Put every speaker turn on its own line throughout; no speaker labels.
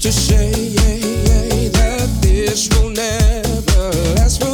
to
say that this will never last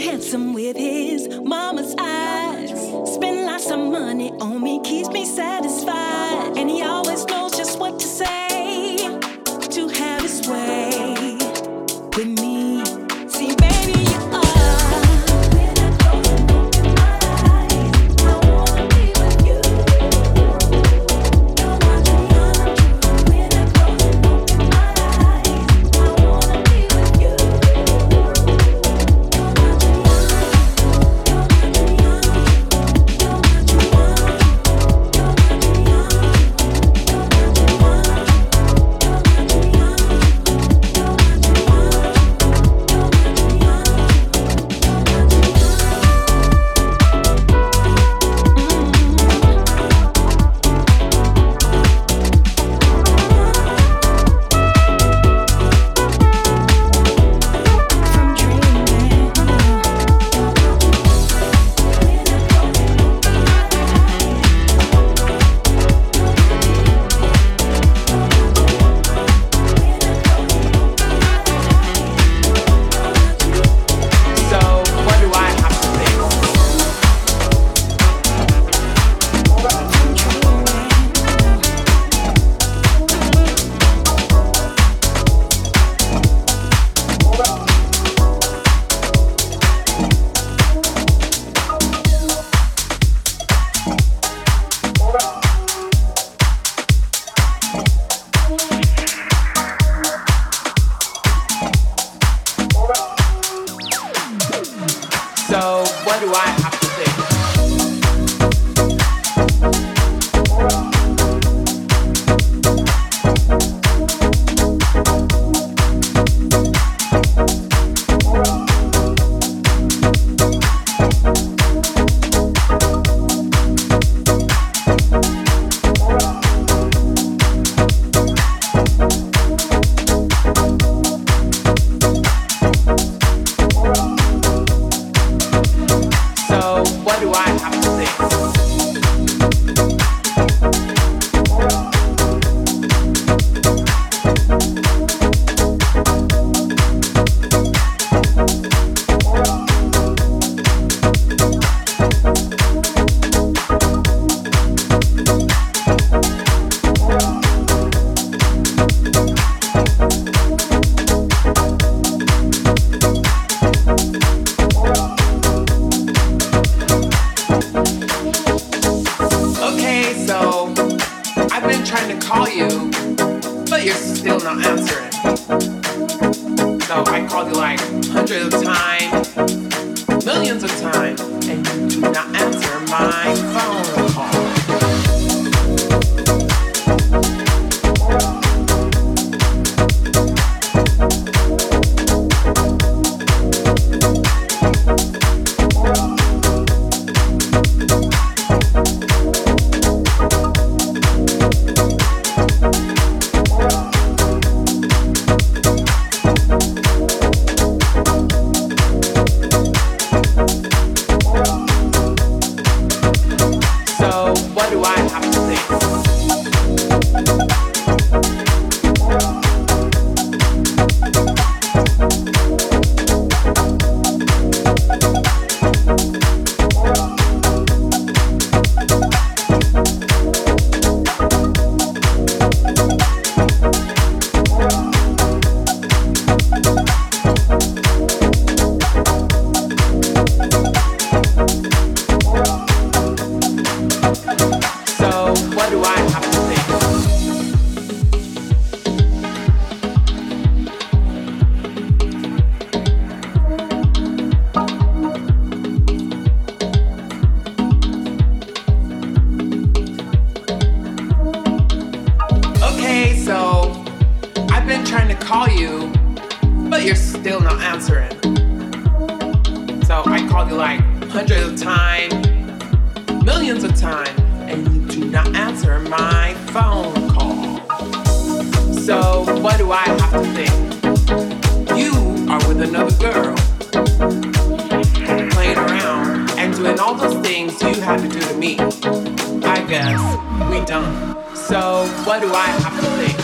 handsome with his mama's eyes. Spend lots of money on me, keeps me satisfied. And
he always knows. Still not answering. So I called you like hundreds of times, millions of times, and you do not answer my phone call. So what do I have to think? You are with another girl, playing around and doing all those things you had to do to me. I guess we done. So what do I have to think?